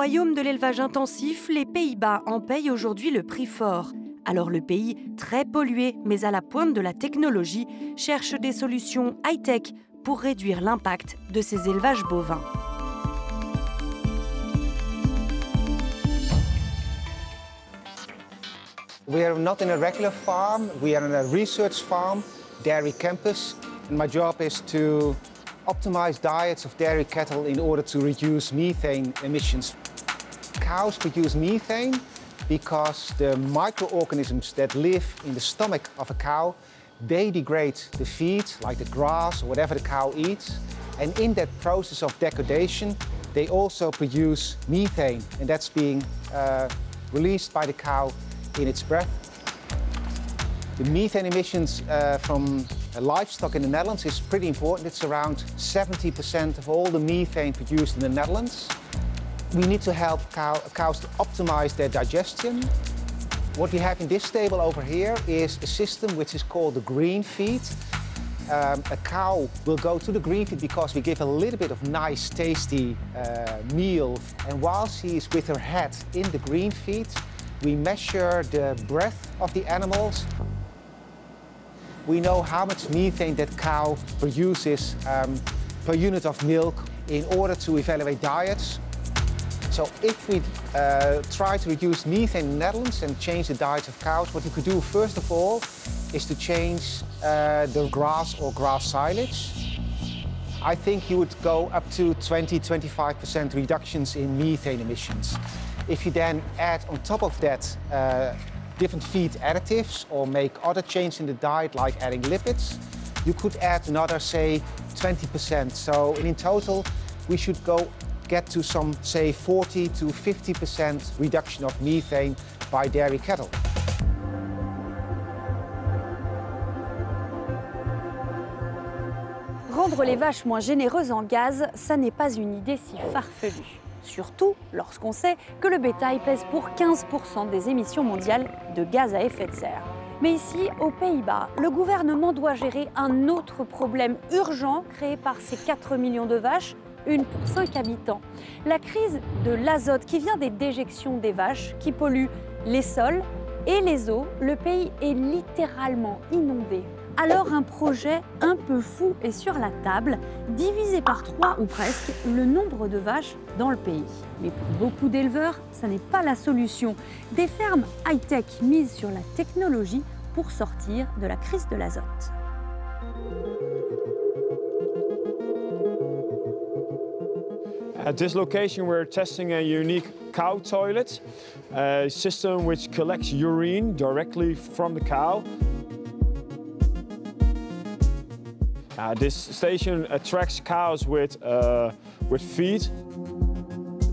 Royaume de l'élevage intensif, les Pays-Bas en payent aujourd'hui le prix fort. Alors le pays, très pollué mais à la pointe de la technologie, cherche des solutions high-tech pour réduire l'impact de ces élevages bovins. We are not in a regular farm, we are in a research farm, dairy campus. And my job is to optimize diets of dairy cattle in order to reduce methane emissions. Cows produce methane because the microorganisms that live in the stomach of a cow, they degrade the feed, like the grass or whatever the cow eats. And in that process of degradation, they also produce methane, and that's being uh, released by the cow in its breath. The methane emissions uh, from livestock in the Netherlands is pretty important. It's around 70% of all the methane produced in the Netherlands. We need to help cow, cows to optimize their digestion. What we have in this table over here is a system which is called the GreenFeed. Um, a cow will go to the GreenFeed because we give a little bit of nice, tasty uh, meal. And while she is with her head in the GreenFeed, we measure the breath of the animals. We know how much methane that cow produces um, per unit of milk in order to evaluate diets. So if we uh, try to reduce methane in the Netherlands and change the diets of cows, what you could do first of all is to change uh, the grass or grass silage. I think you would go up to 20-25% reductions in methane emissions. If you then add on top of that uh, different feed additives or make other changes in the diet like adding lipids, you could add another, say, 20%. So in total, we should go get to some, say, 40 to 50% reduction of methane by dairy cattle. Rendre les vaches moins généreuses en gaz, ça n'est pas une idée si farfelue. Surtout lorsqu'on sait que le bétail pèse pour 15% des émissions mondiales de gaz à effet de serre. Mais ici, aux Pays-Bas, le gouvernement doit gérer un autre problème urgent créé par ces 4 millions de vaches, une pour 5 habitants. La crise de l'azote qui vient des déjections des vaches, qui pollue les sols et les eaux. Le pays est littéralement inondé alors un projet un peu fou est sur la table, diviser par trois ou presque le nombre de vaches dans le pays. Mais pour beaucoup d'éleveurs, ça n'est pas la solution. Des fermes high-tech misent sur la technologie pour sortir de la crise de l'azote. At this location we're testing a unique cow toilet, a system which collects urine directly from the cow Uh, this station attracts cows with, uh, with feed.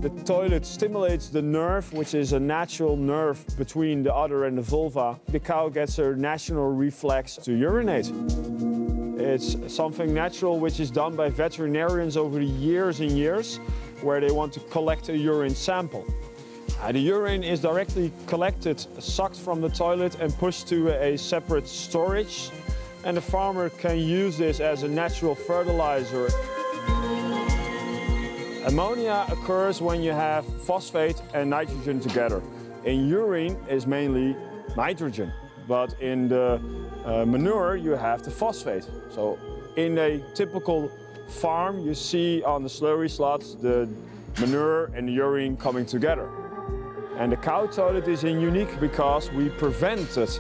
The toilet stimulates the nerve, which is a natural nerve between the udder and the vulva. The cow gets a natural reflex to urinate. It's something natural which is done by veterinarians over the years and years, where they want to collect a urine sample. Uh, the urine is directly collected, sucked from the toilet and pushed to a separate storage and the farmer can use this as a natural fertilizer. Ammonia occurs when you have phosphate and nitrogen together. In urine is mainly nitrogen, but in the uh, manure you have the phosphate. So in a typical farm you see on the slurry slots the manure and the urine coming together. And the cow toilet is unique because we prevent it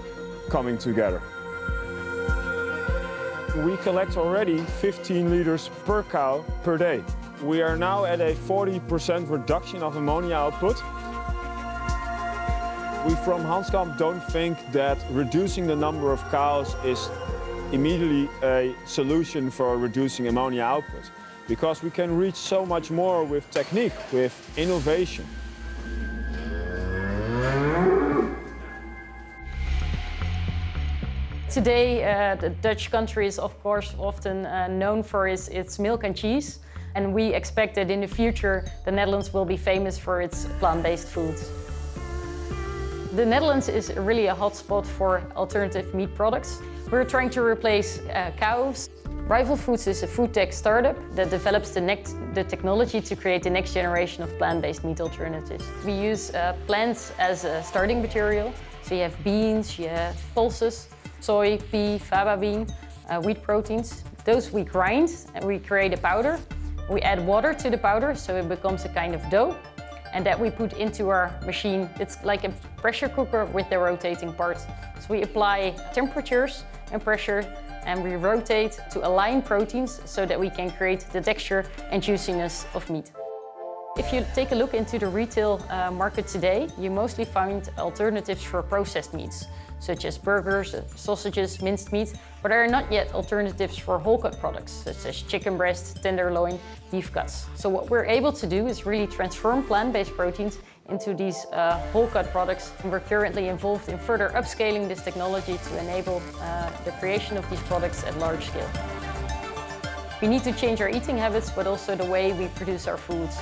coming together we collect already 15 liters per cow per day. We are now at a 40% reduction of ammonia output. We from Hanskamp don't think that reducing the number of cows is immediately a solution for reducing ammonia output because we can reach so much more with technique, with innovation. Today, uh, the Dutch country is of course often uh, known for its, its milk and cheese. And we expect that in the future, the Netherlands will be famous for its plant-based foods. The Netherlands is really a hotspot for alternative meat products. We're trying to replace uh, cows Rival Foods is a food tech startup that develops the, next, the technology to create the next generation of plant-based meat alternatives. We use uh, plants as a starting material. So you have beans, you have pulses, soy, pea, faba bean, uh, wheat proteins. Those we grind and we create a powder. We add water to the powder so it becomes a kind of dough and that we put into our machine. It's like a pressure cooker with the rotating part. So we apply temperatures and pressure and we rotate to align proteins so that we can create the texture and juiciness of meat. If you take a look into the retail uh, market today, you mostly find alternatives for processed meats, such as burgers, uh, sausages, minced meat, but there are not yet alternatives for whole cut products, such as chicken breast, tenderloin, beef cuts. So what we're able to do is really transform plant-based proteins into these uh, whole cut products. And we're currently involved in further upscaling this technology to enable uh, the creation of these products at large scale. We need to change our eating habits, but also the way we produce our foods.